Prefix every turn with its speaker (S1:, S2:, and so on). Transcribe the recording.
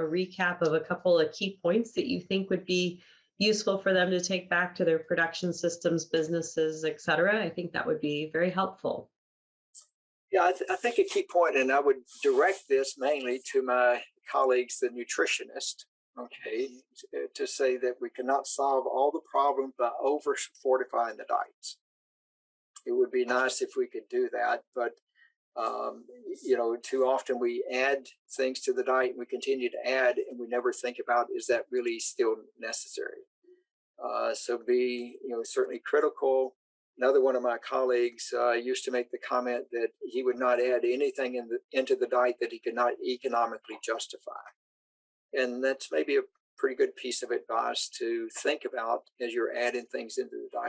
S1: a recap of a couple of key points that you think would be useful for them to take back to their production systems, businesses, et cetera, I think that would be very helpful.
S2: Yeah, I, th- I think a key point, and I would direct this mainly to my colleagues, the nutritionist, okay, to say that we cannot solve all the problems by over fortifying the diets. It would be nice if we could do that, but um, you know, too often we add things to the diet and we continue to add, and we never think about is that really still necessary. Uh, so be you know certainly critical. Another one of my colleagues uh, used to make the comment that he would not add anything in the, into the diet that he could not economically justify, and that's maybe a pretty good piece of advice to think about as you're adding things into the diet.